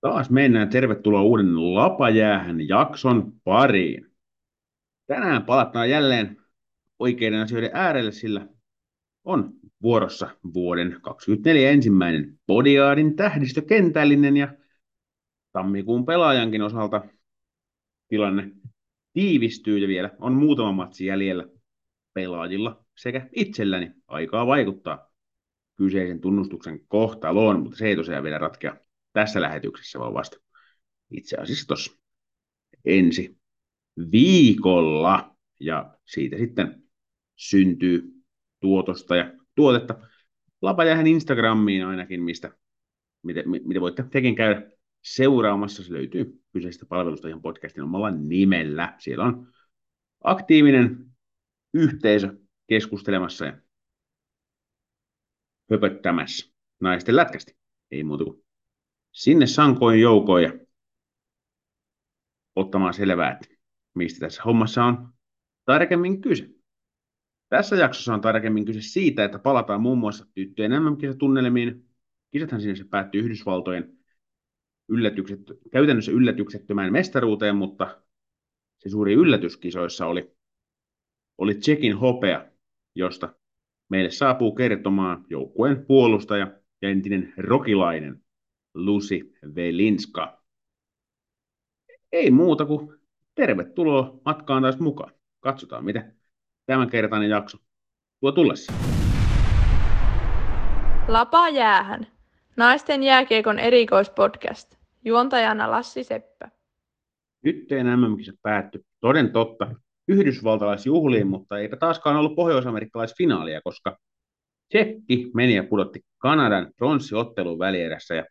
Taas mennään. Tervetuloa uuden Lapajäähän jakson pariin. Tänään palataan jälleen oikeiden asioiden äärelle, sillä on vuorossa vuoden 2024 ensimmäinen Podiaadin tähdistökentällinen ja tammikuun pelaajankin osalta tilanne tiivistyy ja vielä on muutama matsi jäljellä pelaajilla sekä itselläni aikaa vaikuttaa kyseisen tunnustuksen kohtaloon, mutta se ei tosiaan vielä ratkea tässä lähetyksessä, vaan vasta itse asiassa tuossa ensi viikolla. Ja siitä sitten syntyy tuotosta ja tuotetta. Lapajähän Instagramiin ainakin, mistä miten, miten voitte tekin käydä seuraamassa. Se löytyy kyseisestä palvelusta ihan podcastin omalla nimellä. Siellä on aktiivinen yhteisö keskustelemassa ja höpöttämässä naisten lätkästi. Ei muuta kuin sinne sankoin joukoin ja ottamaan selvää, että mistä tässä hommassa on tarkemmin kyse. Tässä jaksossa on tarkemmin kyse siitä, että palataan muun muassa tyttöjen MM-kisatunnelmiin. Kisathan sinne se päättyi Yhdysvaltojen yllätykset, käytännössä yllätyksettömään mestaruuteen, mutta se suuri yllätyskisoissa oli, oli Tsekin hopea, josta meille saapuu kertomaan joukkueen puolustaja ja entinen rokilainen Lucy Velinska. Ei muuta kuin tervetuloa matkaan taas mukaan. Katsotaan, miten tämänkertainen jakso tuo tullessa. Lapa jäähän. Naisten jääkiekon erikoispodcast. Juontajana Lassi Seppä. Tyttöjen mm päättyi toden totta yhdysvaltalaisjuhliin, mutta eipä taaskaan ollut pohjoisamerikkalaisfinaalia, koska Tsekki meni ja pudotti Kanadan pronssiottelun välierässä ja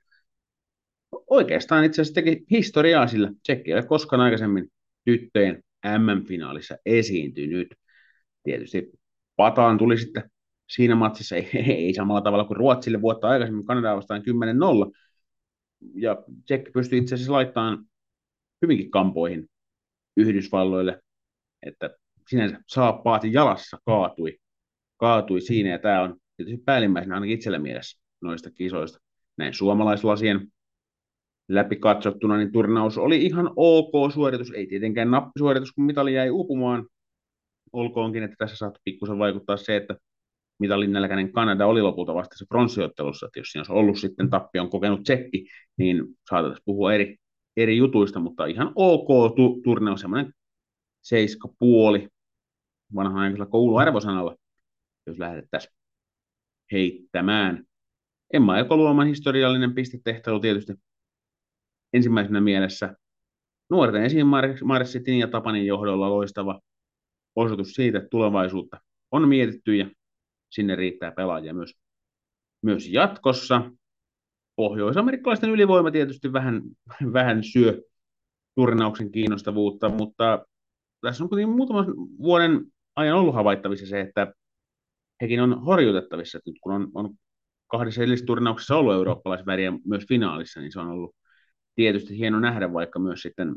oikeastaan itse asiassa teki historiaa sillä Tsekki ei ole koskaan aikaisemmin tyttöjen MM-finaalissa esiintynyt. Tietysti pataan tuli sitten siinä matsissa, ei, ei samalla tavalla kuin Ruotsille vuotta aikaisemmin, Kanadaa vastaan 10-0. Ja Tsekki pystyi itse asiassa laittamaan hyvinkin kampoihin Yhdysvalloille, että sinänsä saappaat jalassa kaatui, kaatui siinä, ja tämä on tietysti päällimmäisenä ainakin itsellä mielessä noista kisoista. Näin suomalaislasien läpi katsottuna, niin turnaus oli ihan ok suoritus, ei tietenkään nappisuoritus, kun mitali jäi uupumaan. Olkoonkin, että tässä saattaa pikkusen vaikuttaa se, että mitalin nälkäinen Kanada oli lopulta vasta se pronssiottelussa, että jos siinä olisi ollut sitten tappion kokenut tsekki, niin saatettaisiin puhua eri, eri jutuista, mutta ihan ok tu- turnaus, semmoinen seiska puoli vanha kouluarvosanalla, jos lähdettäisiin heittämään. Emma Ekoluoman historiallinen pistetehtailu tietysti ensimmäisenä mielessä. Nuorten esiin Marssi ja Tapanin johdolla loistava osoitus siitä, että tulevaisuutta on mietitty ja sinne riittää pelaajia myös, myös jatkossa. Pohjois-amerikkalaisten ylivoima tietysti vähän, vähän syö turnauksen kiinnostavuutta, mutta tässä on kuitenkin muutaman vuoden ajan ollut havaittavissa se, että hekin on horjutettavissa, nyt kun on, on kahdessa edellisessä turnauksessa ollut eurooppalaisväriä myös finaalissa, niin se on ollut tietysti hieno nähdä, vaikka myös sitten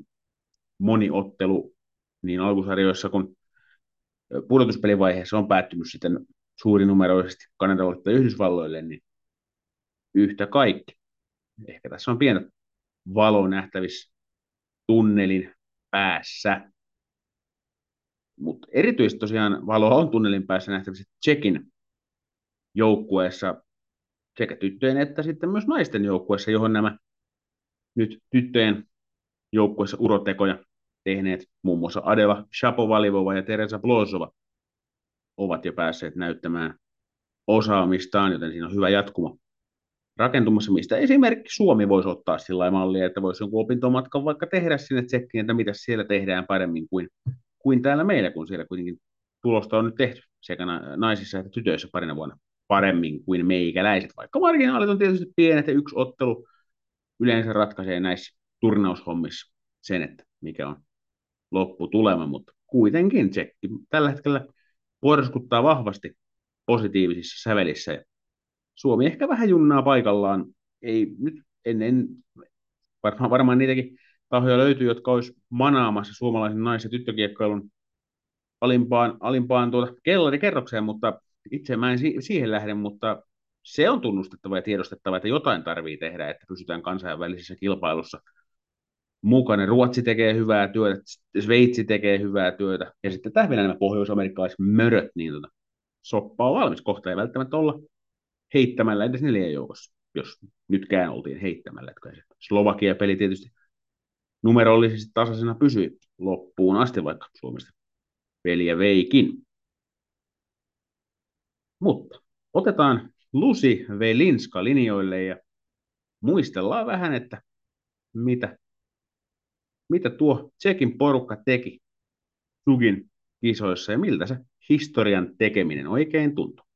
moniottelu niin alkusarjoissa kuin pudotuspelivaiheessa on päättynyt sitten suurinumeroisesti Kanadalle tai Yhdysvalloille, niin yhtä kaikki. Ehkä tässä on pieni valo nähtävissä tunnelin päässä. Mutta erityisesti tosiaan valo on tunnelin päässä nähtävissä Tsekin joukkueessa sekä tyttöjen että sitten myös naisten joukkueessa, johon nämä nyt tyttöjen joukkueessa urotekoja tehneet muun muassa Adela Shapovalivova ja Teresa Blosova ovat jo päässeet näyttämään osaamistaan, joten siinä on hyvä jatkuma rakentumassa, mistä esimerkiksi Suomi voisi ottaa sillä mallia, että voisi jonkun opintomatkan vaikka tehdä sinne tsekkiin, että mitä siellä tehdään paremmin kuin, kuin täällä meillä, kun siellä kuitenkin tulosta on nyt tehty sekä naisissa että tytöissä parina vuonna paremmin kuin meikäläiset, vaikka marginaalit on tietysti pienet ja yksi ottelu yleensä ratkaisee näissä turnaushommissa sen, että mikä on lopputulema, mutta kuitenkin tsekki tällä hetkellä porskuttaa vahvasti positiivisissa sävelissä. Suomi ehkä vähän junnaa paikallaan. Ei nyt ennen, varmaan, varmaan niitäkin tahoja löytyy, jotka olisi manaamassa suomalaisen nais- ja tyttökiekkailun alimpaan, alimpaan tuota kellarikerrokseen, mutta itse mä en si- siihen lähde, mutta se on tunnustettava ja tiedostettava, että jotain tarvii tehdä, että pysytään kansainvälisessä kilpailussa mukana. Ruotsi tekee hyvää työtä, Sveitsi tekee hyvää työtä, ja sitten tämä vielä nämä pohjois-amerikkalaiset möröt, niin tota, soppa on valmis. Kohta ei välttämättä olla heittämällä edes neljän joukossa, jos nytkään oltiin heittämällä. Slovakia-peli tietysti numerollisesti tasaisena pysyi loppuun asti, vaikka Suomesta peliä veikin. Mutta otetaan Lusi Velinska linjoille ja muistellaan vähän, että mitä, mitä tuo Tsekin porukka teki Sugin kisoissa ja miltä se historian tekeminen oikein tuntuu.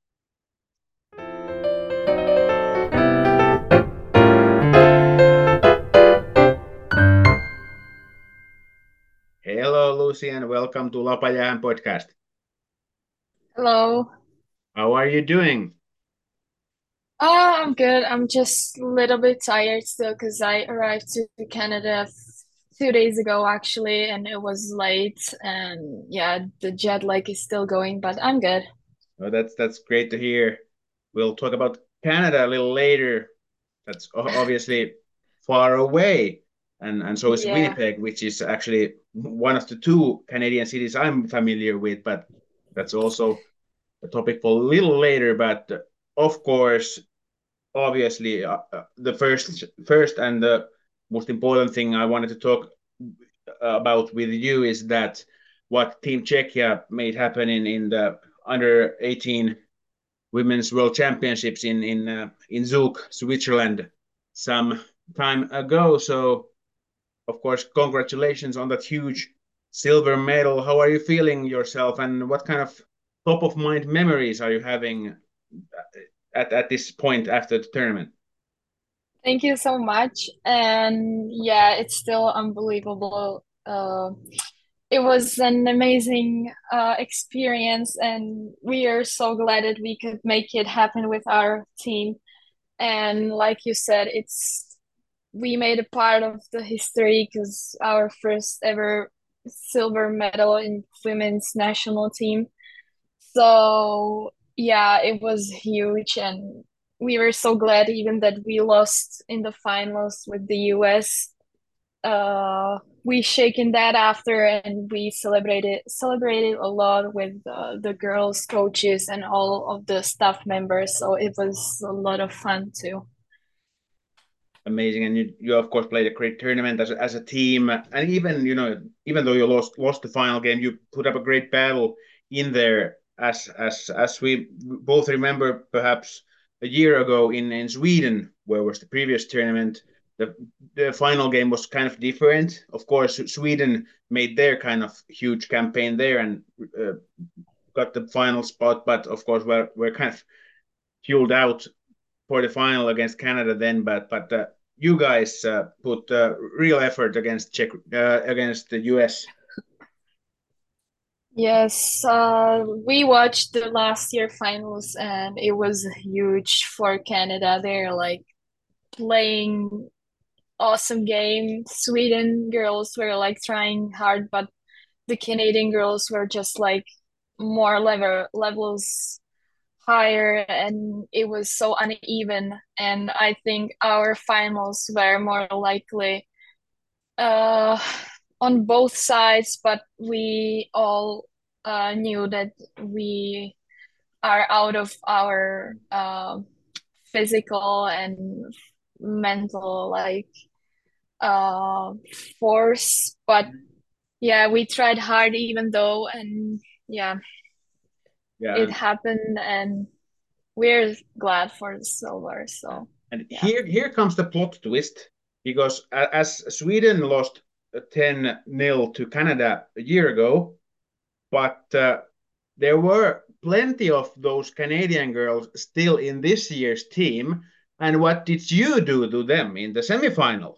Hello, Lucy, and welcome to Lapajan podcast. Hello. How are you doing? Uh, I'm good. I'm just a little bit tired still because I arrived to Canada two days ago actually, and it was late. And yeah, the jet lag is still going, but I'm good. Oh, that's that's great to hear. We'll talk about Canada a little later. That's obviously far away, and and so is yeah. Winnipeg, which is actually one of the two Canadian cities I'm familiar with, but that's also a topic for a little later. But of course, obviously, uh, uh, the first first and the most important thing I wanted to talk about with you is that what Team Czechia made happen in in the under 18 women's world championships in in uh, in Zug, Switzerland, some time ago. So, of course, congratulations on that huge silver medal. How are you feeling yourself, and what kind of top of mind memories are you having at, at this point after the tournament? Thank you so much. And yeah, it's still unbelievable. Uh, it was an amazing uh, experience, and we are so glad that we could make it happen with our team. And like you said, it's we made a part of the history because our first ever silver medal in women's national team. So yeah, it was huge, and we were so glad even that we lost in the finals with the US. Uh, we shaken that after, and we celebrated celebrated a lot with uh, the girls, coaches, and all of the staff members. So it was a lot of fun too. Amazing, and you, you of course played a great tournament as, as a team, and even you know even though you lost lost the final game, you put up a great battle in there as we both remember perhaps a year ago in Sweden where was the previous tournament the the final game was kind of different. Of course Sweden made their kind of huge campaign there and uh, got the final spot but of course we're kind of fueled out for the final against Canada then but but uh, you guys uh, put real effort against the US Yes, uh, we watched the last year finals and it was huge for Canada. They're like playing awesome game. Sweden girls were like trying hard, but the Canadian girls were just like more level levels higher and it was so uneven and I think our finals were more likely uh on both sides, but we all uh, knew that we are out of our uh, physical and mental like uh, force. But yeah, we tried hard, even though, and yeah, yeah, it happened, and we're glad for the silver. So. And yeah. here, here comes the plot twist because as Sweden lost 10 0 to Canada a year ago, but uh, there were plenty of those Canadian girls still in this year's team. And what did you do to them in the semifinal?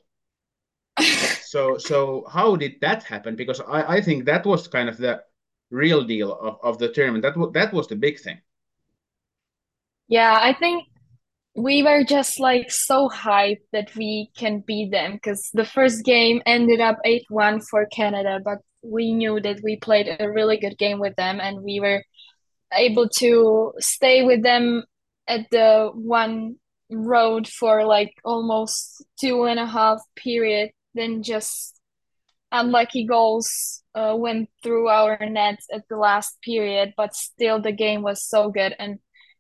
so, so how did that happen? Because I, I think that was kind of the real deal of, of the tournament. That that was the big thing. Yeah, I think we were just like so hyped that we can beat them because the first game ended up 8-1 for Canada, but we knew that we played a really good game with them and we were able to stay with them at the one road for like almost two and a half period, then just unlucky goals uh, went through our nets at the last period, but still the game was so good and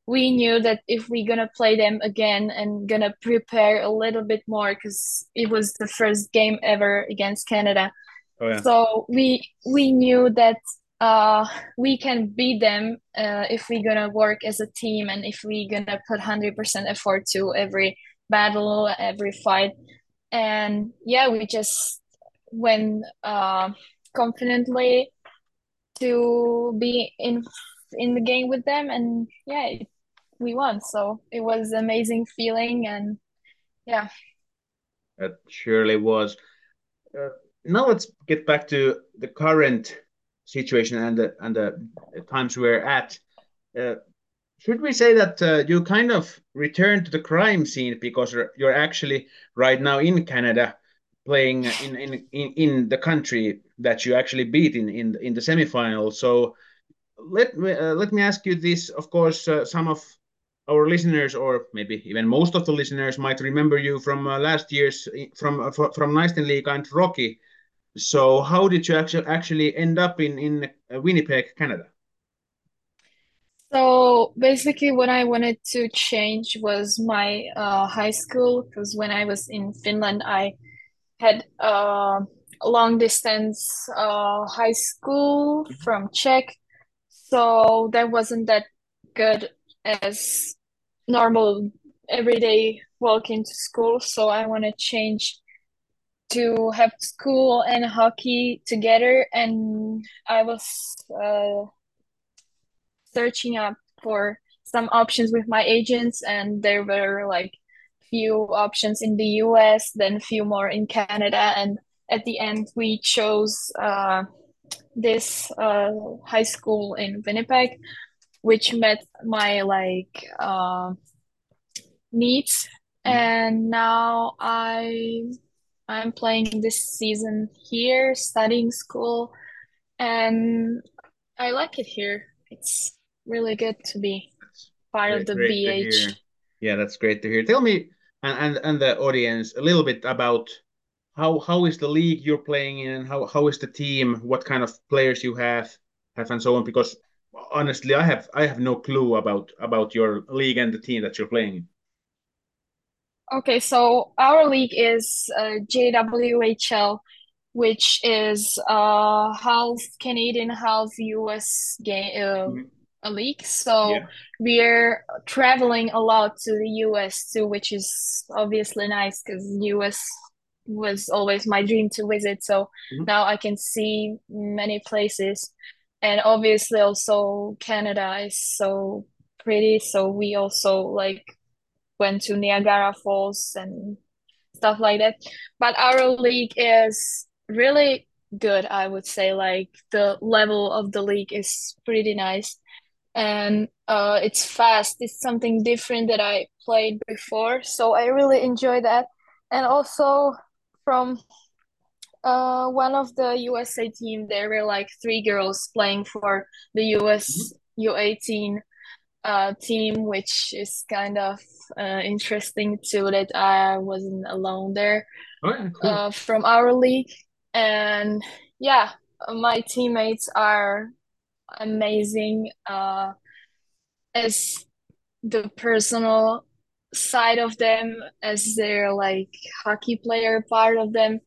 we knew that if we're gonna play them again and gonna prepare a little bit more because it was the first game ever against Canada. Oh, yeah. So we we knew that uh, we can beat them uh, if we're gonna work as a team and if we're gonna put hundred percent effort to every battle, every fight. And yeah, we just went uh, confidently to be in in the game with them, and yeah, it we won. So it was amazing feeling, and yeah, it surely was. Uh, now let's get back to the current situation and the and the times we're at. Uh, should we say that uh, you kind of returned to the crime scene because you're actually right now in Canada playing in in in, in the country that you actually beat in in, in the semifinal so let me uh, let me ask you this of course uh, some of our listeners, or maybe even most of the listeners, might remember you from uh, last year's from uh, from Naisten Liiga and Rocky. So, how did you actually actually end up in in uh, Winnipeg, Canada? So basically, what I wanted to change was my uh, high school because when I was in Finland, I had uh, a long distance uh, high school mm-hmm. from Czech, so that wasn't that good as normal everyday walking to school. So I want to change to have school and hockey together. And I was uh, searching up for some options with my agents, and there were like few options in the US, then few more in Canada, and at the end we chose uh, this uh, high school in Winnipeg which met my like uh, needs. Mm-hmm. and now i i'm playing this season here studying school and i like it here. It's really good to be part great, of the bh yeah that's great to hear. Tell me and, and and the audience a little bit about how how is the league you're playing in? How how is the team? What kind of players you have have and so on? Because honestly, I have I have no clue about about your league and the team that you're playing. Okay, so our league is uh, JWHL, which is uh, half Canadian, half US game uh, mm-hmm. a league. So yeah. we're traveling a lot to the US too, which is obviously nice because US was always my dream to visit. So mm-hmm. now I can see many places and obviously also Canada is so pretty so we also like went to Niagara Falls and stuff like that. But our league is really good I would say like the level of the league is pretty nice. And uh, it's fast. It's something different that I played before so I really enjoy that. And also from uh, one of the USA team, there were like three girls playing for the US U18 uh, team, which is kind of uh, interesting too that I wasn't alone there oh, yeah, cool. uh, from our league. And yeah, my teammates are amazing uh, as the personal side of them, as their like hockey player part of them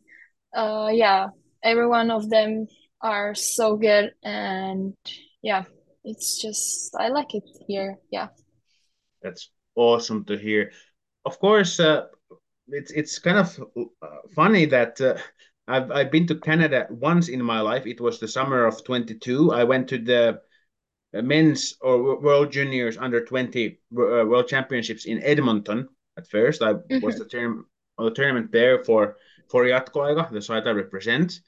uh yeah every one of them are so good and yeah it's just i like it here yeah that's awesome to hear of course uh, it's it's kind of uh, funny that uh, I've I've been to Canada once in my life. It was the summer of 22. I went to the uh, men's or world juniors under 20 uh, world championships in Edmonton at first. I mm-hmm. was the term the tournament there for for Jatkoaika, the site I represent.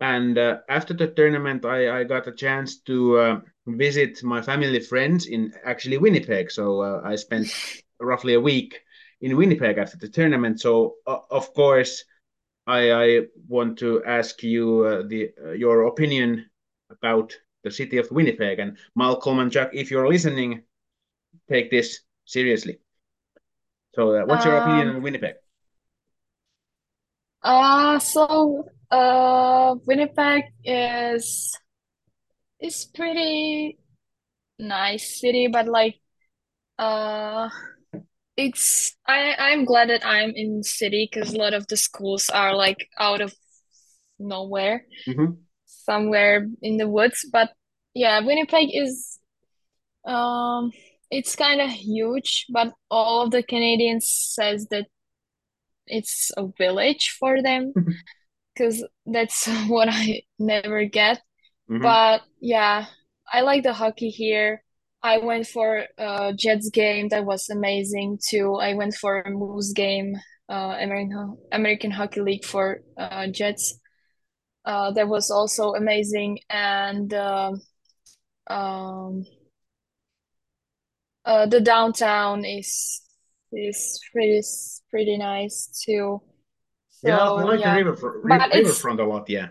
And uh, after the tournament, I, I got a chance to uh, visit my family friends in actually Winnipeg. So uh, I spent roughly a week in Winnipeg after the tournament. So uh, of course, I, I want to ask you uh, the uh, your opinion about the city of Winnipeg. And Malcolm and Jack, if you're listening, take this seriously. So, uh, what's your opinion Um, on Winnipeg? Uh, so uh, Winnipeg is is pretty nice city, but like uh, it's I I'm glad that I'm in city because a lot of the schools are like out of nowhere, hmm somewhere in the woods. But yeah, Winnipeg is um, it's kind of huge, but all of the Canadians says that it's a village for them because that's what I never get. hmm But yeah, I like the hockey here. I went for a Jets game that was amazing too. I went for a Moose game, uh, American American Hockey League for uh, Jets. Uh, that was also amazing, and uh, um, uh, the downtown is is pretty pretty nice too. Yeah, I So like the yeah, river but it's riverfront a lot. Yeah.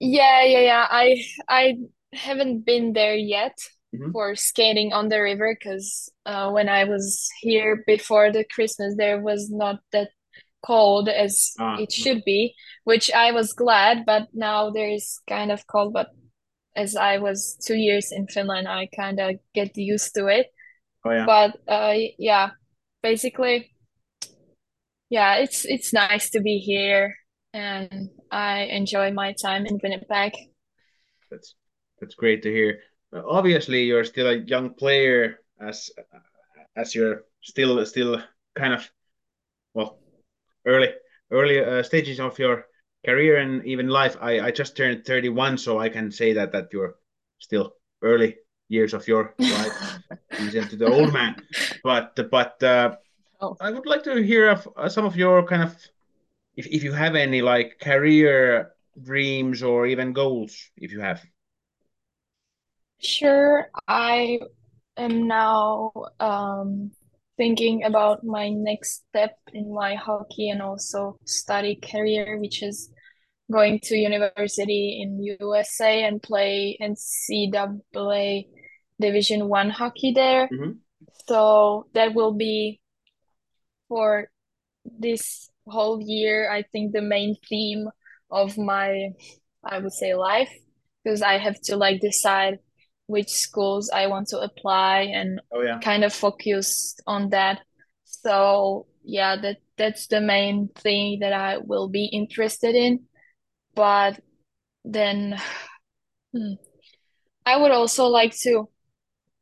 Yeah, yeah, yeah. I I haven't been there yet hmm for skating on the river because uh, when I was here before the Christmas, there was not that cold as Ah, it should be, which I was glad, but now there is kind of cold. But as I was two years in Finland, I kind of get used to it. oh yeah. But uh, yeah, basically, yeah, it's it's nice to be here, and I enjoy my time in Winnipeg. That's that's great to hear. Uh, obviously, you're still a young player, as as you're still still kind of well early early uh, stages of your career and even life. I I just turned 31, so I can say that that you're still early years of your life, he's into the old man. But but uh, Oh, I would like to hear of uh, some of your kind of if if you have any like career dreams or even goals, if you have. sure. I am now um, thinking about my next step in my hockey and also study career, which is going to university in USA and play NCAA Division One hockey there. hmm So that will be for this whole year, I think the main theme of my, I would say, life, because I have to like decide which schools I want to apply and Oh yeah. kind of focus on that. So yeah, that that's the main thing that I will be interested in. But then hmm, I would also like to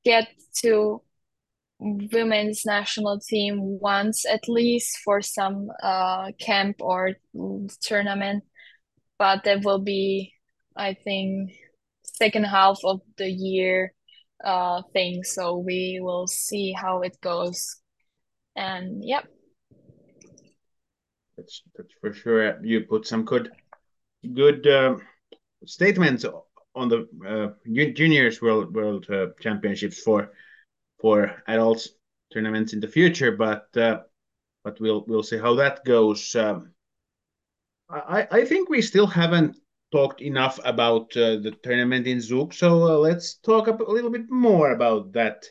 get to women's national team once at least for some uh camp or tournament, but that will be, I think, second half of the year uh thing. So we will see how it goes. And yep. That's that's for sure. You put some good good um statements on the uh, juniors world world uh, championships for for adults tournaments in the future, but uh, but we'll we'll see how that goes. Um, I I think we still haven't talked enough about uh, the tournament in Zug, so uh, let's talk a, little bit more about that.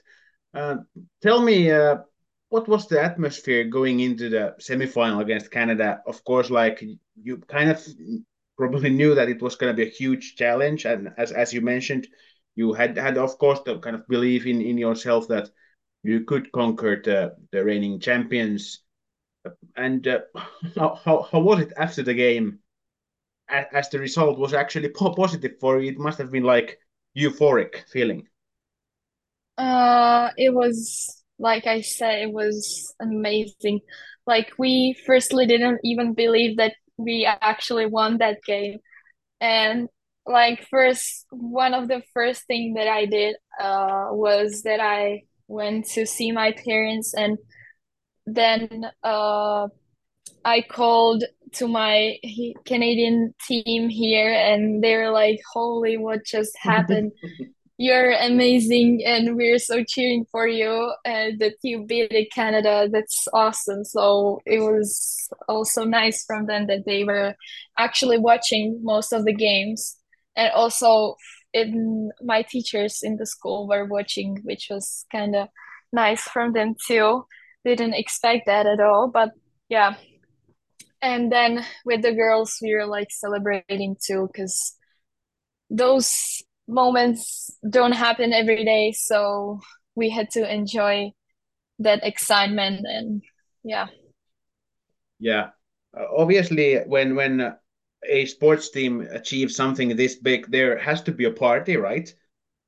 Uh, tell me, what was the atmosphere going into the semifinal against Canada? Of course, like you kind of probably knew that it was going to be a huge challenge, and as as you mentioned, you had had of course the kind of belief in in yourself that you could conquer the the reigning champions. And uh, how, how how was it after the game? As the result was actually positive for you, it must have been like euphoric feeling. Uh, it was like I said, it was amazing. Like we firstly didn't even believe that we actually won that game. And like first, one of the first thing that I did uh was that I went to see my parents and then uh I called to my Canadian team here and they were like, "Holy, what just happened?" You're amazing, and we're so cheering for you and that you beat Canada. That's awesome. So it was also nice from them that they were actually watching most of the games. And also in my teachers in the school were watching, which was kind of nice from them too. Didn't expect that at all, but yeah. And then with the girls, we were like celebrating too, because those moments don't happen every day, so we had to enjoy that excitement and yeah. Yeah, obviously, when when a sports team achieves something this big, there has to be a party, right?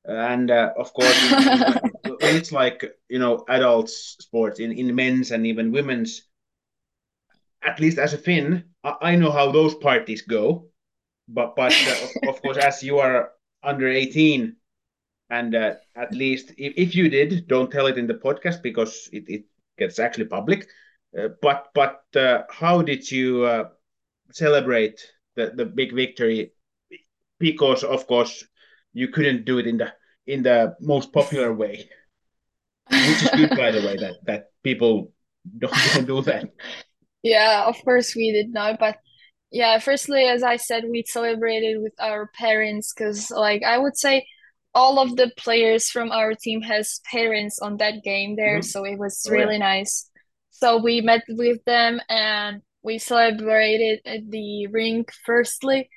And uh, of course, when it's like you know adults sports in in men's and even women's, at least as a Finn, I, I know how those parties go. But but uh, of, of, course, as you are under eighteen, and uh, at least if, if you did, don't tell it in the podcast because it, it gets actually public. Uh, but but uh, how did you uh, celebrate the, the big victory? Because of course you couldn't do it in the in the most popular way, which is good by the way that that people don't, don't do that. Yeah, of course we did not, but yeah, firstly, as I said, we celebrated with our parents because, like, I would say all of the players from our team has parents on that game there, mm-hmm. so it was oh, really yeah. nice. So we met with them and we celebrated at the rink firstly,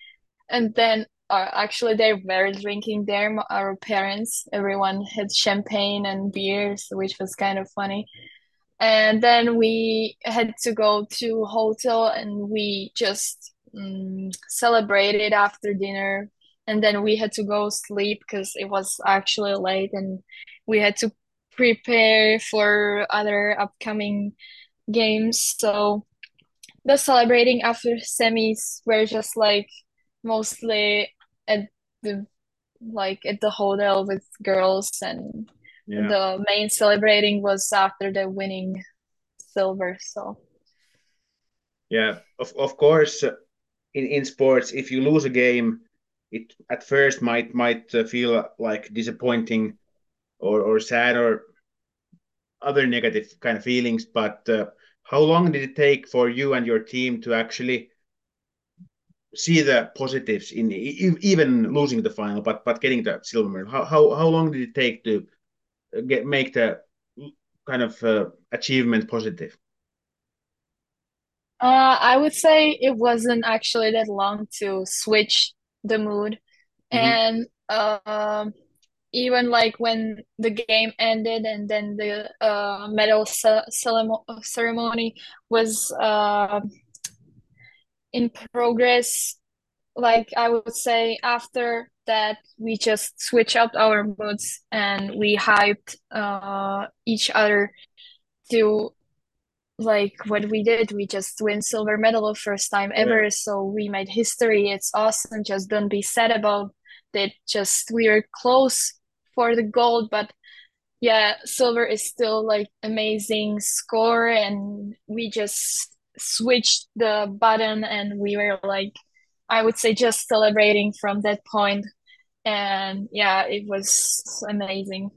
and then uh, actually they were drinking there. Our parents, everyone had champagne and beers, which was kind of funny. And then we had to go to hotel and we just um, celebrated after dinner. And then we had to go sleep because it was actually late and we had to prepare for other upcoming games. So the celebrating after semis were just like mostly at the like at the hotel with girls and yeah. the main celebrating was after the winning silver so yeah of, of course uh, in, in sports if you lose a game it at first might might uh, feel uh, like disappointing or, or sad or other negative kind of feelings. But uh, how long did it take for you and your team to actually see the positives in even losing the final, but but getting the silver medal? How how how long did it take to get make the kind of uh, achievement positive? Uh, I would say it wasn't actually that long to switch the mood, mm-hmm. and uh, even like when the game ended and then the uh, medal ceremony was uh, in progress like i would say after that we just switch up our moods and we hyped uh, each other to like what we did. We just win silver medal first time ever. Yeah. so we made history. It's awesome. Just don't be sad about it. Just we are close for the gold, but yeah, silver is still like amazing score, and we just switched the button, and we were like, I would say, just celebrating from that point, and yeah, it was amazing.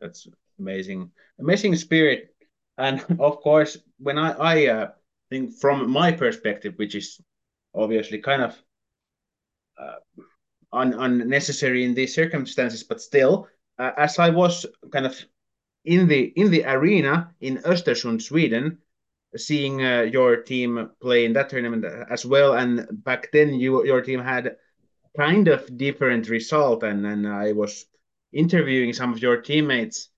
That's amazing, amazing spirit, and of course, when I I uh, think from my perspective, which is obviously kind of. Uh, un- unnecessary in these circumstances, but still, uh, as I was kind of in the in the arena in Östersund, Sweden, seeing uh, your team play in that tournament as well, and back then you your team had kind of different result, and and I was interviewing some of your teammates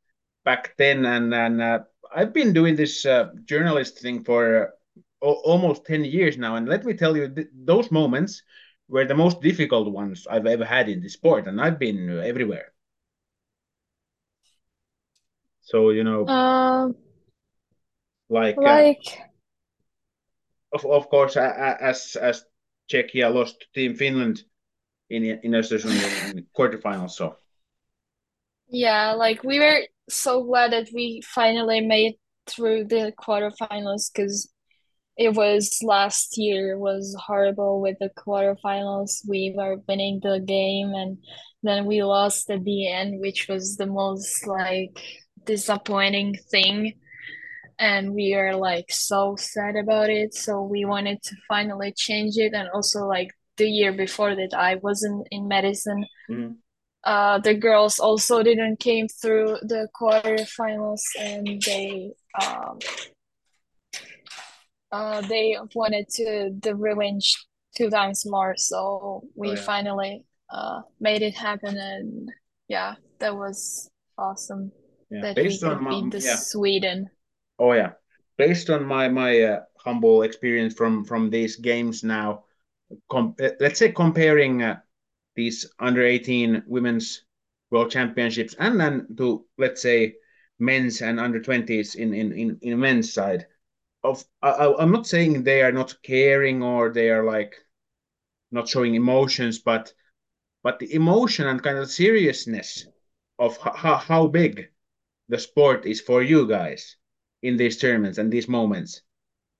back then, and and uh, I've been doing this uh, journalist thing for almost 10 years now. And let me tell you th- those moments were the most difficult ones I've ever had in the sport, and I've been everywhere. So you know, uh, like like uh, of of course, as as Czechia lost to Team Finland in in Östersund in the quarterfinals, so yeah, like we were so glad that we finally made through the quarterfinals because it was last year was horrible with the quarterfinals. We were winning the game and then we lost at the end, which was the most like disappointing thing. And we are like so sad about it. So we wanted to finally change it. And also like the year before that I wasn't in medicine. Mm. uh, the girls also didn't came through the quarterfinals and they um, uh, they wanted to the revenge two times more so we Oh, yeah. finally uh, made it happen and yeah that was awesome Yeah. that we Based on could my, beat the yeah. Sweden Oh yeah. Based on my my uh, humble experience from from these games now, uh, let's say comparing uh, these under 18 women's world championships and then to let's say men's and under 20s in in in, in men's side of I- I'm not saying they are not caring or they are like not showing emotions, but but the emotion and kind of seriousness of how how big the sport is for you guys in these tournaments and these moments.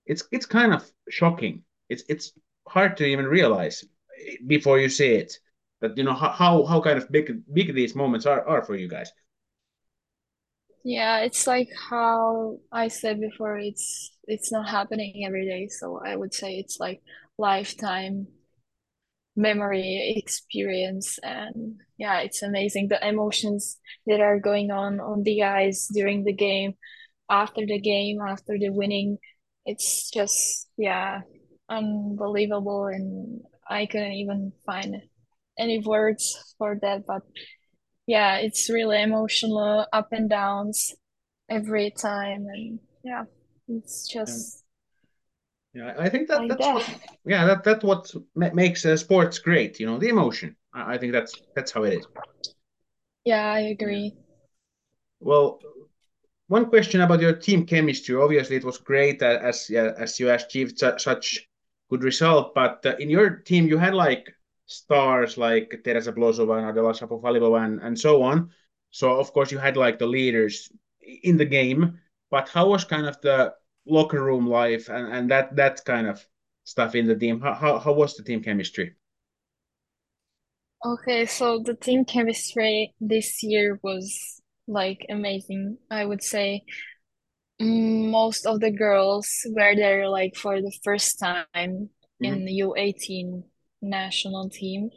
It's it's kind of shocking. It's it's hard to even realize before you see it that you know how how, how kind of big big these moments are, are for you guys. Yeah, it's like how I said before, it's it's not happening every day, so I would say it's like lifetime memory experience and yeah, it's amazing the emotions that are going on on the ice during the game, after the game, after the winning. It's just yeah, unbelievable and I couldn't even find any words for that, but yeah, it's really emotional, up and downs every time, and yeah, it's just Yeah, I think that like that's what that. yeah that that's what ma makes uh, sports great. You know, the emotion. I, I think that's that's how it is. Yeah, I agree. Well, one question about your team chemistry. Obviously, it was great as as you achieved su such good result. But uh, in your team, you had like stars like Teresa Plosová and Adela Shapovalova and, and so on. So of course, you had like the leaders in the game. But how was kind of the locker room life and, and that that kind of stuff in the team? How how, how was the team chemistry? Okay, so the team chemistry this year was like amazing. I would say mm, most of the girls were there like for the first time in the U18 national team.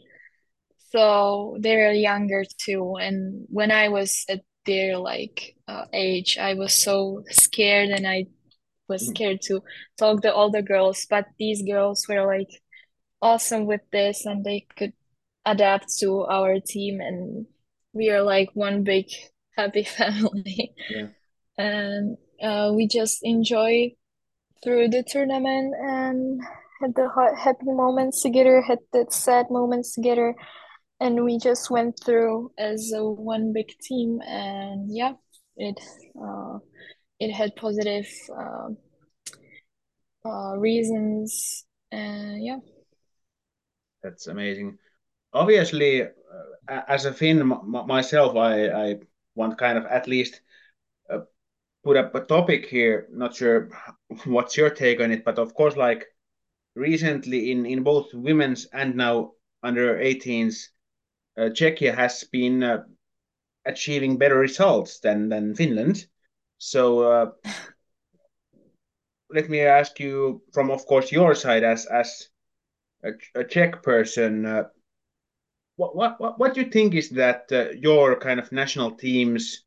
So they're younger too. And when I was at their like uh, age, I was so scared and I was Mhm. scared to talk to all the girls. But these girls were like awesome with this and they could adapt to our team and we are like one big happy family. Yeah. And uh, we just enjoy through the tournament and had the ha- happy moments together, had the sad moments together, and we just went through as a one big team. And yeah, it uh, it had positive uh, uh, reasons, and yeah. That's amazing. Obviously, uh, as a Finn myself, I, I want kind of at least uh, put up a topic here. Not sure what's your take on it, but of course, like recently in, in both women's and now under 18s, uh, Czechia has been uh, achieving better results than, than Finland. So uh, let me ask you from, of course, your side as as a, a Czech person. What what what do you think is that uh, your kind of national teams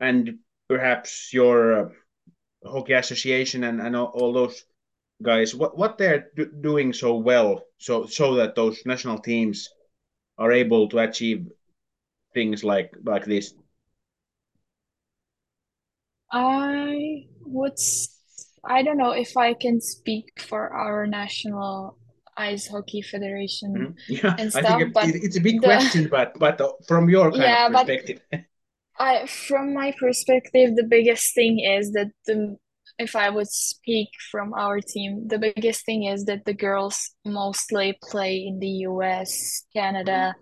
and perhaps your uh, hockey association and, and all, all those guys what what they're do doing so well so so that those national teams are able to achieve things like like this? I would, i don't know if I can speak for our national ice hockey federation Mhm. yeah and I think stuff, but it's a big the question but but from your yeah, but perspective I, from my perspective, the biggest thing is that the, if I would speak from our team, the biggest thing is that the girls mostly play in the US, Canada,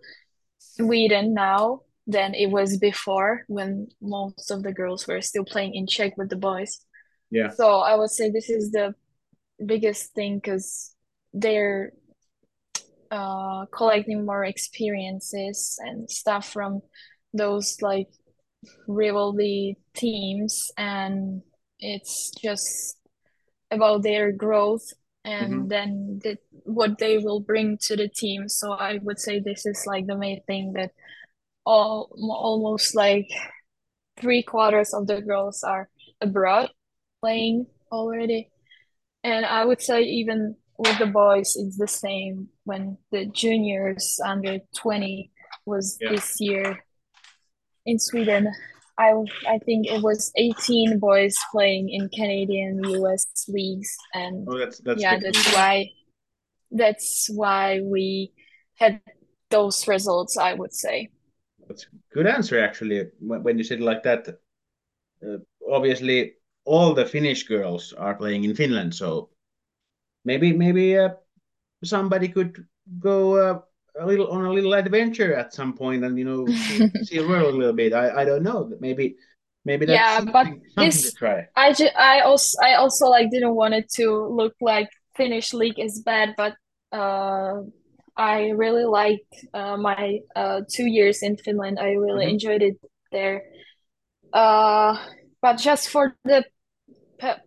Sweden now than it was before when most of the girls were still playing in Czech with the boys. yeah So I would say this is the biggest thing because they're uh collecting more experiences and stuff from those like rivalry teams and it's just about their growth and then the, what they will bring to the team. So I would say this is like the main thing that all almost like three quarters of the girls are abroad playing already. And I would say even with the boys, it's the same when the juniors under 20 was Yeah. this year in Sweden. I I think it was 18 boys playing in Canadian US leagues and Oh, that's that's yeah, that's why that's why we had those results, I would say. That's a good answer, actually. When, when you said it like that, uh, obviously all the Finnish girls are playing in Finland, so maybe maybe uh, somebody could go uh, a little on a little adventure at some point and you know see, the world a little bit. I, I don't know. Maybe maybe that's Yeah, but something something this to try. I ju I also I also like didn't want it to look like Finnish league is bad, but uh I really liked uh my uh two years in Finland. I really Mhm. enjoyed it there. Uh but just for the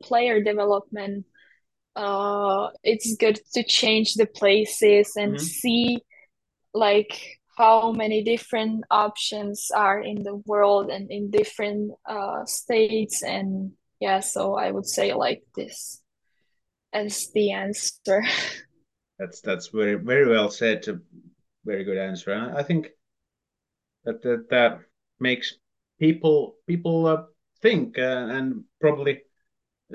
player development, uh it's good to change the places and Mhm. see like how many different options are in the world and in different uh states and yeah, so I would say like this as the answer. That's that's very very well said. A very good answer. I think that that, that makes people people uh, think uh, and probably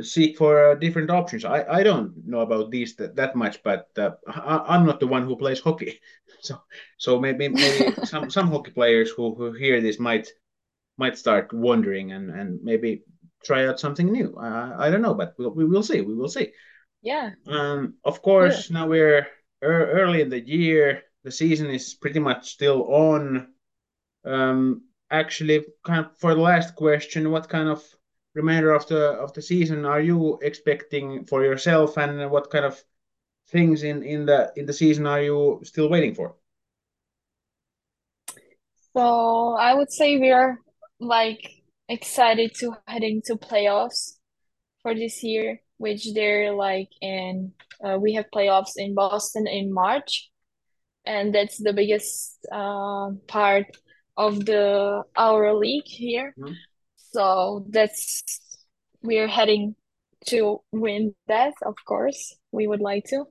seek for uh, different options. I, I don't know about these that, that much, but uh, I, I'm not the one who plays hockey, so so maybe maybe some some hockey players who, who hear this might might start wondering and and maybe try out something new. I I don't know, but we'll, we will see. We will see. Yeah, Um, of course, now we're ear early in the year. The season is pretty much still on. Um, actually, kind of for the last question, what kind of remainder of the of the season are you expecting for yourself, and what kind of things in in the in the season are you still waiting for? So I would say we are like excited to heading to playoffs for this year, which they're like in uh, we have playoffs in Boston in March, and that's the biggest uh, part of the our league here. Mhm. So that's we're heading to win that, of course. We would like to.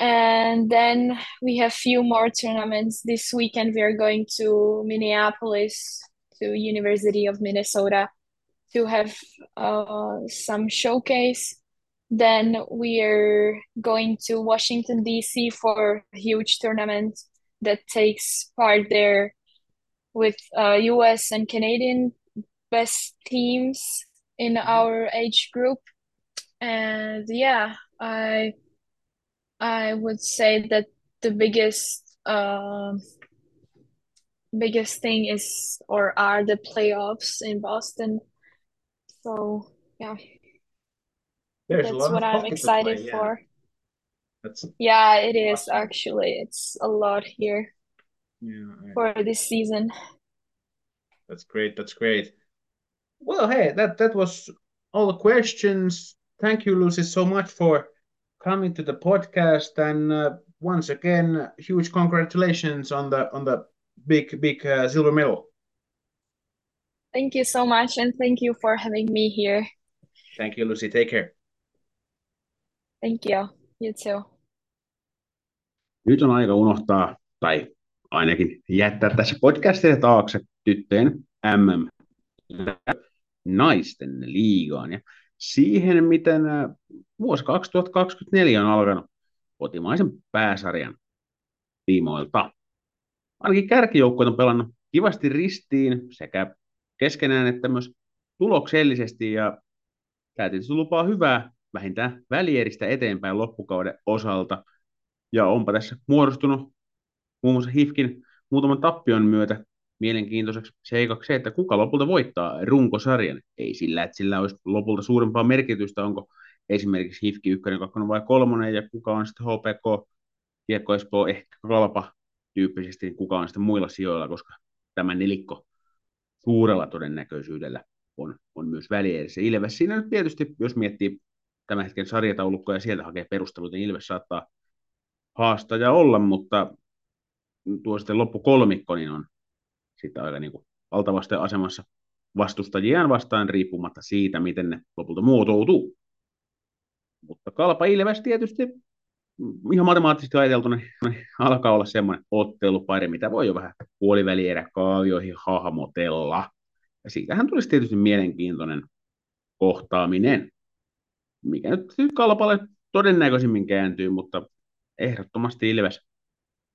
And then we have few more tournaments. This weekend we are going to Minneapolis to University of Minnesota to have uh, some showcase. Then we are going to Washington DC for a huge tournament that takes part there with uh, US and Canadian best teams in Mhm. our age group. And yeah, I I would say that the biggest um biggest thing is or are the playoffs in Boston. So yeah, There's that's what I'm excited play. Yeah, for. that's Yeah, it is awesome. actually. It's a lot here Yeah, I- for this season. that's great. That's great. Well, hey, that that was all the questions. Thank you, Lucie, so much for coming to the podcast, and uh, once again, huge congratulations on the on the big big uh, silver medal. Thank you so much, and thank you for having me here. Thank you, Lucie. Take care. Thank you. You too. Nyt on aika unohtaa, tai ainakin jättää tässä podcastissa taakse tyttöjen MM naisten liigaan ja siihen, miten vuosi 2024 on alkanut kotimaisen pääsarjan tiimoilta. Ainakin kärkijoukkueet on pelannut kivasti ristiin sekä keskenään että myös tuloksellisesti ja tämä tietysti lupaa hyvää vähintään välieristä eteenpäin loppukauden osalta. Ja onpa tässä muodostunut muun muassa HIFKin muutaman tappion myötä mielenkiintoiseksi seikaksi se, että kuka lopulta voittaa runkosarjan. Ei sillä, että sillä olisi lopulta suurempaa merkitystä, onko esimerkiksi HIFKI 1, 2 vai 3 ja kuka on sitten HPK, Kiekko Espoo, ehkä Kalpa tyyppisesti, niin kuka on sitten muilla sijoilla, koska tämä nelikko suurella todennäköisyydellä on, on myös välierissä. Ilves siinä nyt tietysti, jos miettii tämän hetken sarjataulukkoa ja sieltä hakee perusteluita, niin Ilves saattaa haastaja olla, mutta tuo sitten loppukolmikko niin on sitten aika niin kuin asemassa vastustajiaan vastaan riippumatta siitä, miten ne lopulta muotoutuu. Mutta Kalpa Ilves tietysti ihan matemaattisesti ajateltuna niin alkaa olla semmoinen ottelupari, mitä voi jo vähän puolivälierä kaavioihin hahmotella. Ja siitähän tulisi tietysti mielenkiintoinen kohtaaminen, mikä nyt Kalpalle todennäköisimmin kääntyy, mutta ehdottomasti Ilves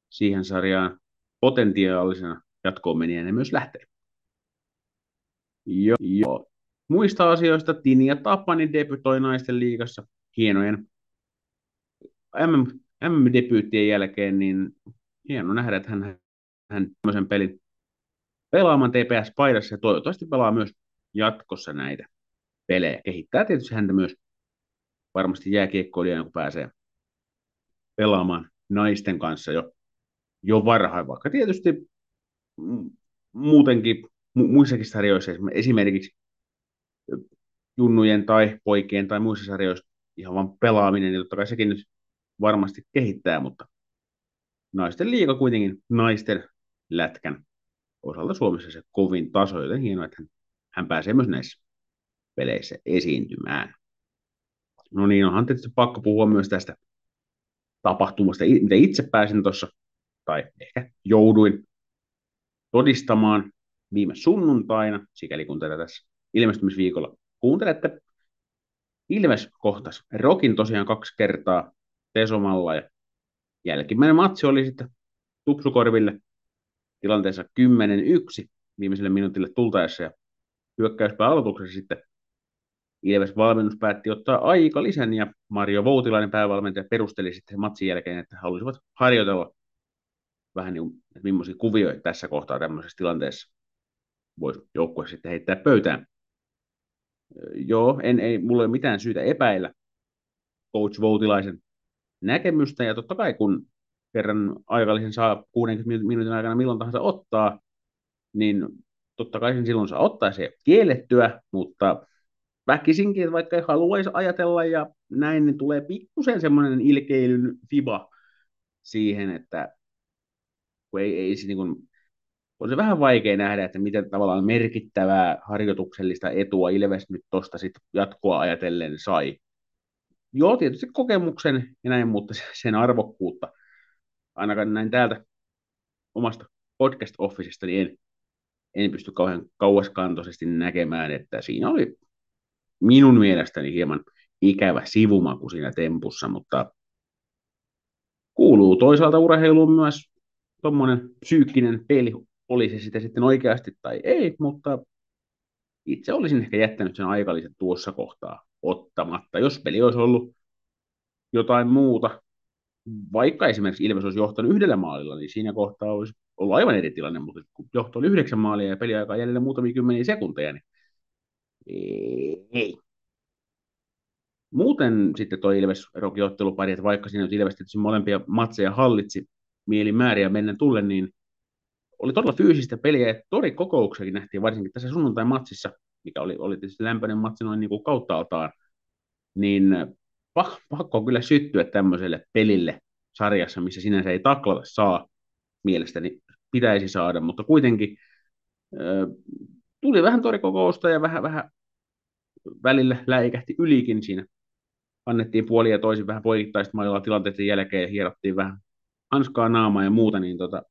siihen sarjaan potentiaalisena jatkoon menijänä myös lähtee. Jo, jo. Muista asioista Tini ja Tapani debytoi naisten liigassa hienojen MM, MM-debyyttien jälkeen, niin hieno nähdä, että hän, hän tämmöisen pelin pelaamaan TPS-paidassa ja toivottavasti pelaa myös jatkossa näitä pelejä. Kehittää tietysti häntä myös varmasti jääkiekkoilijana, kun pääsee pelaamaan naisten kanssa jo, jo varhain, vaikka tietysti muutenkin muissakin sarjoissa, esimerkiksi junnujen tai poikien tai muissa sarjoissa ihan vain pelaaminen, niin totta kai sekin nyt varmasti kehittää, mutta naisten liiga kuitenkin naisten lätkän osalta Suomessa se kovin taso, joten hienoa, että hän, hän pääsee myös näissä peleissä esiintymään. No niin, onhan tietysti pakko puhua myös tästä tapahtumasta, mitä itse pääsin tuossa, tai ehkä jouduin todistamaan viime sunnuntaina, sikäli kun tätä tässä ilmestymisviikolla kuuntelette. Ilves kohtas Rokin tosiaan kaksi kertaa Tesomalla ja jälkimmäinen matsi oli sitten Tupsukorville tilanteessa 10-1 viimeiselle minuutille tultaessa ja hyökkäyspää aloituksessa sitten Ilves valmennus päätti ottaa aika lisän ja Mario Voutilainen päävalmentaja perusteli sitten matsin jälkeen, että halusivat harjoitella vähän niin kuin, että millaisia kuvioita tässä kohtaa tämmöisessä tilanteessa voisi joukkue sitten heittää pöytään. Joo, en, ei, mulla ei ole mitään syytä epäillä coach Voutilaisen näkemystä, ja totta kai kun kerran aikallisen saa 60 minuutin aikana milloin tahansa ottaa, niin totta kai sen silloin saa ottaa se kiellettyä, mutta väkisinkin, että vaikka ei haluaisi ajatella ja näin, niin tulee pikkusen semmoinen ilkeilyn fiba siihen, että kun ei, ei niin kuin, on se vähän vaikea nähdä, että miten tavallaan merkittävää harjoituksellista etua Ilves nyt tuosta jatkoa ajatellen sai. Joo, tietysti kokemuksen ja näin, mutta sen arvokkuutta, ainakaan näin täältä omasta podcast-officesta, niin en, en pysty kauhean kauaskantoisesti näkemään, että siinä oli minun mielestäni hieman ikävä sivumaku siinä tempussa, mutta kuuluu toisaalta urheiluun myös tuommoinen psyykkinen peli, oli se sitä sitten oikeasti tai ei, mutta itse olisin ehkä jättänyt sen aikallisen tuossa kohtaa ottamatta. Jos peli olisi ollut jotain muuta, vaikka esimerkiksi Ilves olisi johtanut yhdellä maalilla, niin siinä kohtaa olisi ollut aivan eri tilanne, mutta kun johto oli yhdeksän maalia ja peliaika jäljellä muutamia kymmeniä sekunteja, niin ei. Muuten sitten tuo Ilves ottelupari, että vaikka siinä Ilves tietysti molempia matseja hallitsi mielimääriä mennä tulle, niin oli todella fyysistä peliä, ja torikokouksekin nähtiin varsinkin tässä sunnuntai-matsissa, mikä oli, oli tietysti lämpöinen matsi noin niin kuin kauttaaltaan, niin pakko on kyllä syttyä tämmöiselle pelille sarjassa, missä sinänsä ei taklata saa, mielestäni pitäisi saada, mutta kuitenkin tuli vähän torikokousta ja vähän, vähän välillä läikähti ylikin siinä. Annettiin puolia ja toisin vähän poikittaista mailla tilanteiden jälkeen ja hierottiin vähän hanskaa naamaa ja muuta, niin tota,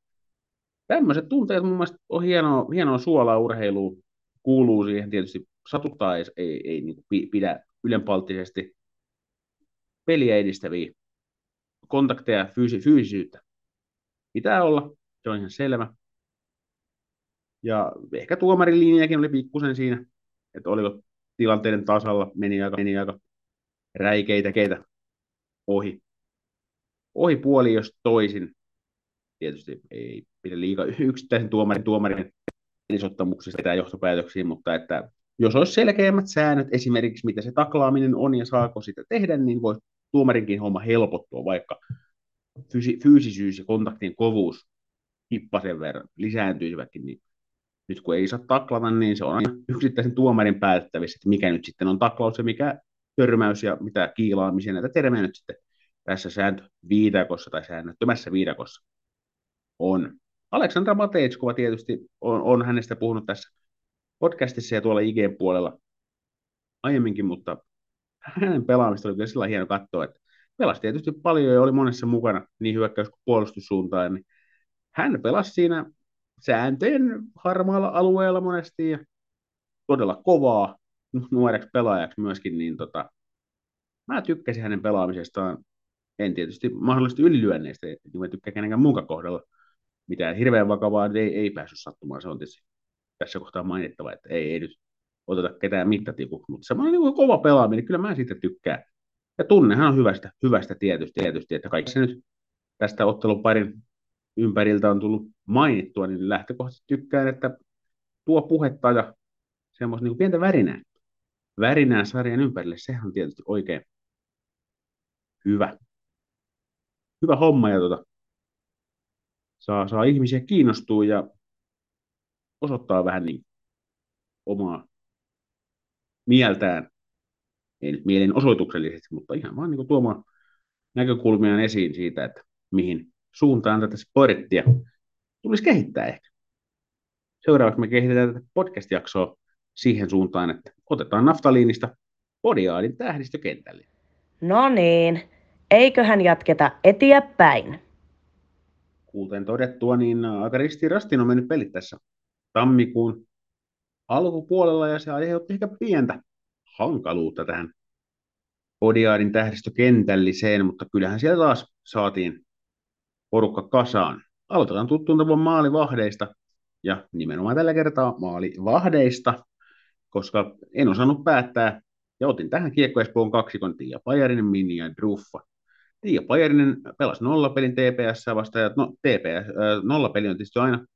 tämmöiset tunteet mun mielestä on hienoa, hienoa suolaa urheiluun, kuuluu siihen tietysti satuttaa ei, ei, ei niin pidä ylenpalttisesti peliä edistäviä kontakteja, fyysi, fyysisyyttä pitää olla, se on ihan selvä. Ja ehkä tuomarin linjakin oli pikkusen siinä, että oliko tilanteiden tasalla, meni aika, meni aika räikeitä keitä ohi. Ohi puoli, jos toisin. Tietysti ei pidä liikaa yksittäisen tuomarin, tuomarin edesottamuksista tai johtopäätöksiin, mutta että jos olisi selkeämmät säännöt, esimerkiksi mitä se taklaaminen on ja saako sitä tehdä, niin voisi tuomarinkin homma helpottua, vaikka fysi- fyysisyys ja kontaktin kovuus hippasen verran lisääntyisivätkin, niin nyt kun ei saa taklata, niin se on yksittäisen tuomarin päätettävissä, että mikä nyt sitten on taklaus ja mikä törmäys ja mitä kiilaamisia näitä termejä nyt sitten tässä sääntö viidakossa tai säännöttömässä viidakossa on. Aleksandra Matejskova tietysti on, on hänestä puhunut tässä podcastissa ja tuolla IG-puolella aiemminkin, mutta hänen pelaamista oli kyllä sillä hieno katsoa, että pelasi tietysti paljon ja oli monessa mukana niin hyökkäys- kuin puolustussuuntaan, niin hän pelasi siinä sääntöjen harmaalla alueella monesti ja todella kovaa nuoreksi pelaajaksi myöskin, niin tota, mä tykkäsin hänen pelaamisestaan. En tietysti mahdollisesti ylilyönneistä, niin mä tykkään kenenkään muunkaan kohdalla. Mitään hirveän vakavaa ei, ei päässyt sattumaan, se on tietysti tässä kohtaa mainittava, että ei, ei nyt oteta ketään mittatikuksi, mutta semmoinen niin kova pelaaminen, kyllä mä siitä tykkään. Ja tunnehan on hyvästä, hyvästä tietysti, tietysti, että kaikki se nyt tästä otteluparin ympäriltä on tullut mainittua, niin lähtökohtaisesti tykkään, että tuo puhetta ja semmoista niin pientä värinää, värinää sarjan ympärille, sehän on tietysti oikein hyvä. Hyvä homma ja tota, saa, saa ihmisiä kiinnostua ja osoittaa vähän niin omaa mieltään, ei nyt mielenosoituksellisesti, mutta ihan vaan niin tuomaan näkökulmia esiin siitä, että mihin suuntaan tätä sporttia tulisi kehittää ehkä. Seuraavaksi me kehitetään tätä podcast-jaksoa siihen suuntaan, että otetaan naftaliinista podiaadin tähdistökentälle. No niin, eiköhän jatketa eteenpäin. Kuten todettua, niin aika ristirastin on mennyt pelit tässä tammikuun alkupuolella ja se aiheutti ehkä pientä hankaluutta tähän Odiaadin tähdistökentälliseen, mutta kyllähän siellä taas saatiin porukka kasaan. Aloitetaan tuttuun tavan maalivahdeista ja nimenomaan tällä kertaa maalivahdeista, koska en osannut päättää ja otin tähän Kiekko Espoon kaksikon Tiia Pajarinen, Mini ja Druffa. Tiia Pajarinen pelasi nollapelin TPS vastaan, ja no, TPS, äh, nollapeli on tietysti aina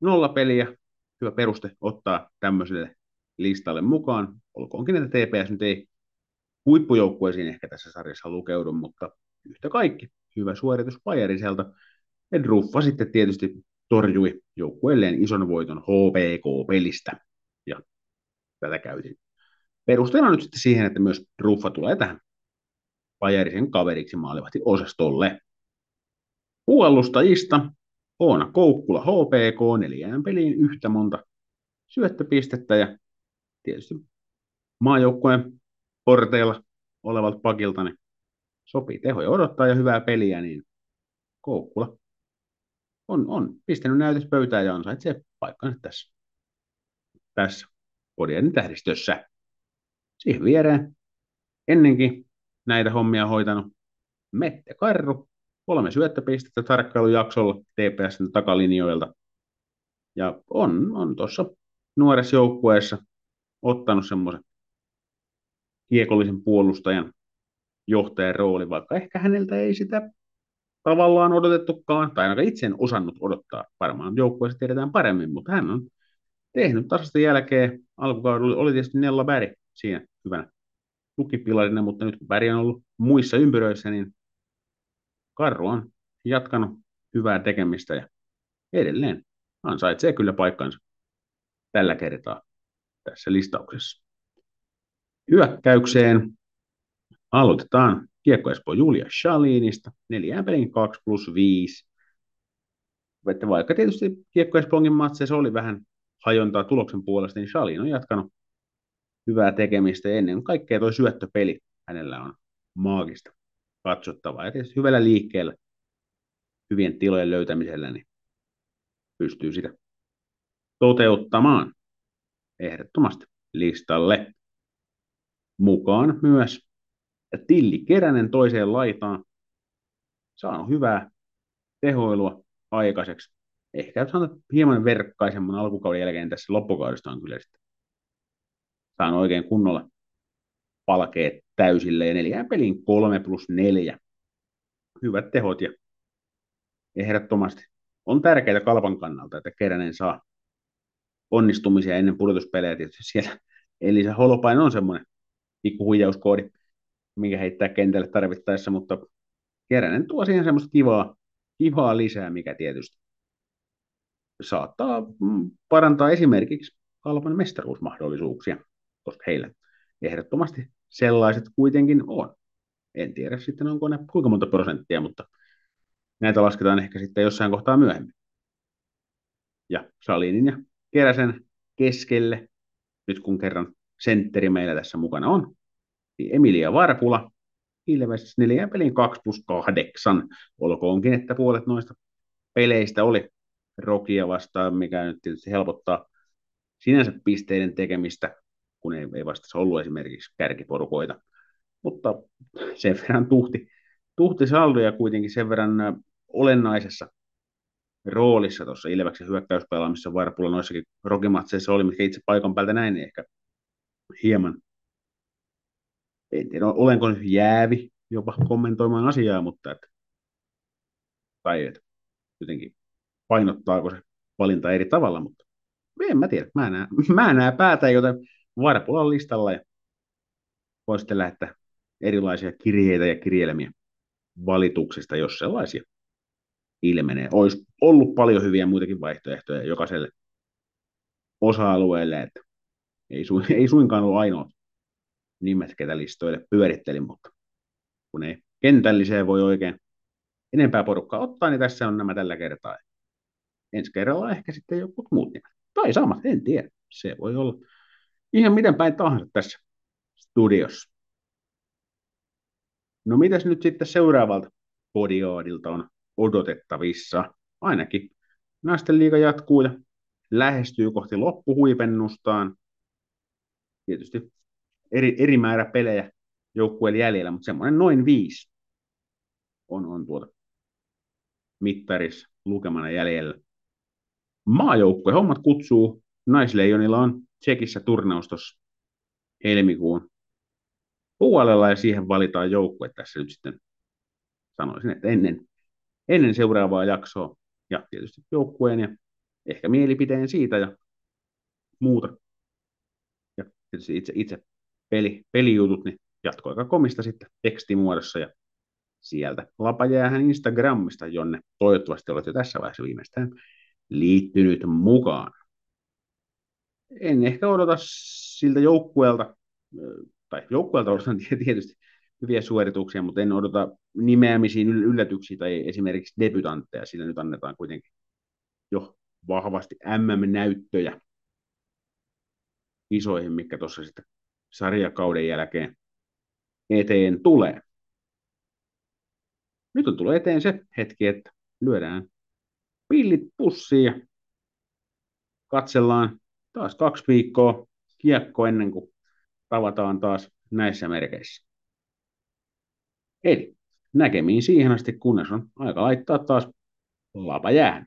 nollapeliä, hyvä peruste ottaa tämmöiselle listalle mukaan. Olkoonkin, että TPS nyt ei huippujoukkueisiin ehkä tässä sarjassa lukeudu, mutta yhtä kaikki hyvä suoritus Bayeriselta. Ja Druffa sitten tietysti torjui joukkueelleen ison voiton HPK-pelistä. Ja tätä käytin perusteena nyt sitten siihen, että myös Druffa tulee tähän Bayerisen kaveriksi maalivahti osastolle. Puolustajista Oona Koukkula HPK neljään peliin yhtä monta syöttöpistettä ja tietysti maajoukkueen porteilla olevalta pakilta niin sopii tehoja odottaa ja hyvää peliä, niin Koukkula on, on pistänyt näytös pöytään ja ansaitsee paikkansa tässä, tässä Podien tähdistössä. Siihen viereen ennenkin näitä hommia hoitanut Mette Karru, kolme syöttöpistettä tarkkailujaksolla TPSn takalinjoilta. Ja on, on tuossa nuoressa joukkueessa ottanut semmoisen kiekollisen puolustajan johtajan rooli, vaikka ehkä häneltä ei sitä tavallaan odotettukaan, tai ainakaan itse en osannut odottaa. Varmaan joukkueessa tiedetään paremmin, mutta hän on tehnyt tasasta jälkeen. Alkukaudella oli tietysti Nella Bäri siinä hyvänä tukipilarina, mutta nyt kun Bäri on ollut muissa ympyröissä, niin Karru on jatkanut hyvää tekemistä ja edelleen ansaitsee kyllä paikkansa tällä kertaa tässä listauksessa. Hyökkäykseen aloitetaan Kiekko Espoo Julia Shalinista, neljään pelin 2 plus 5. Että vaikka tietysti Kiekko Espoonkin matseissa oli vähän hajontaa tuloksen puolesta, niin Shalin on jatkanut hyvää tekemistä ja ennen kaikkea tuo syöttöpeli hänellä on maagista katsottavaa. Ja tietysti hyvällä liikkeellä, hyvien tilojen löytämisellä, niin pystyy sitä toteuttamaan ehdottomasti listalle mukaan myös Tilli Keränen toiseen laitaan. Saanut hyvää tehoilua aikaiseksi. Ehkä sanotaan hieman verkkaisemman alkukauden jälkeen tässä loppukaudesta on kyllä sitten saanut oikein kunnolla palkeet täysille ja neljään pelin kolme plus neljä. Hyvät tehot ja ehdottomasti on tärkeää kalpan kannalta, että Keränen saa onnistumisia ennen pudotuspelejä. Tietysti siellä Elisa Holopainen on semmoinen pikku huijauskoodi, minkä heittää kentälle tarvittaessa, mutta Keränen tuo siihen semmoista kivaa, kivaa lisää, mikä tietysti saattaa mm, parantaa esimerkiksi kalpan mestaruusmahdollisuuksia, koska heillä ehdottomasti sellaiset kuitenkin on. En tiedä sitten, onko ne kuinka monta prosenttia, mutta näitä lasketaan ehkä sitten jossain kohtaa myöhemmin. ja Salinin ja Keräsen keskelle, nyt kun kerran sentteri meillä tässä mukana on, niin Emilia Varpula, Ilves neljän pelin 2 plus 8, olkoonkin, että puolet noista peleistä oli Rokia vastaan, mikä nyt tietysti helpottaa sinänsä pisteiden tekemistä, kun ei, ei vastassa ollut esimerkiksi kärkiporukoita. Mutta sen verran tuhti, tuhti saldoja kuitenkin sen verran olennaisessa roolissa tuossa Ilveksen hyökkäyspelaamissa Varpulla noissakin rokimatseissa oli, mitkä itse paikan päältä näin, niin ehkä hieman, en tiedä, olenko nyt jäävi jopa kommentoimaan asiaa, mutta että, tai että jotenkin painottaako se valinta eri tavalla, mutta en mä tiedä, mä näen, mä näen päätä, joten Varpulan listalla ja voi sitten lähettää erilaisia kirjeitä ja kirjelmiä valituksista, jos sellaisia ilmenee. Olisi ollut paljon hyviä muitakin vaihtoehtoja jokaiselle osa-alueelle, että ei, su, ei suinkaan ollut ainoa nimet, ketä listoille pyörittelin, mutta kun ei kentälliseen voi oikein enempää porukkaa ottaa, niin tässä on nämä tällä kertaa. Ensi kerralla ehkä sitten joku muut nimet. Tai samat, en tiedä. Se voi olla ihan miten päin tahansa tässä studiossa. No mitäs nyt sitten seuraavalta podiaadilta on odotettavissa? Ainakin naisten liiga jatkuu ja lähestyy kohti loppuhuipennustaan. Tietysti eri, eri määrä pelejä joukkueen jäljellä, mutta semmoinen noin viisi on, on tuota mittarissa lukemana jäljellä. Maajoukkue hommat kutsuu. Naisleijonilla on Tsekissä turnaus tuossa helmikuun puolella ja siihen valitaan joukkue tässä nyt sitten sanoisin, että ennen, ennen seuraavaa jaksoa ja tietysti joukkueen ja ehkä mielipiteen siitä ja muuta. Ja tietysti itse, itse peli, pelijutut, niin komista sitten tekstimuodossa ja sieltä lapa jäähän Instagramista, jonne toivottavasti olet jo tässä vaiheessa viimeistään liittynyt mukaan. En ehkä odota siltä joukkueelta, tai joukkueelta odotan tietysti hyviä suorituksia, mutta en odota nimeämisiin yllätyksiä tai esimerkiksi debutantteja, sillä nyt annetaan kuitenkin jo vahvasti MM-näyttöjä isoihin, mikä tuossa sitten sarjakauden jälkeen eteen tulee. Nyt on tullut eteen se hetki, että lyödään pillit pussiin ja katsellaan taas kaksi viikkoa kiekko ennen kuin tavataan taas näissä merkeissä. Eli näkemiin siihen asti, kunnes on aika laittaa taas lapa jäähän.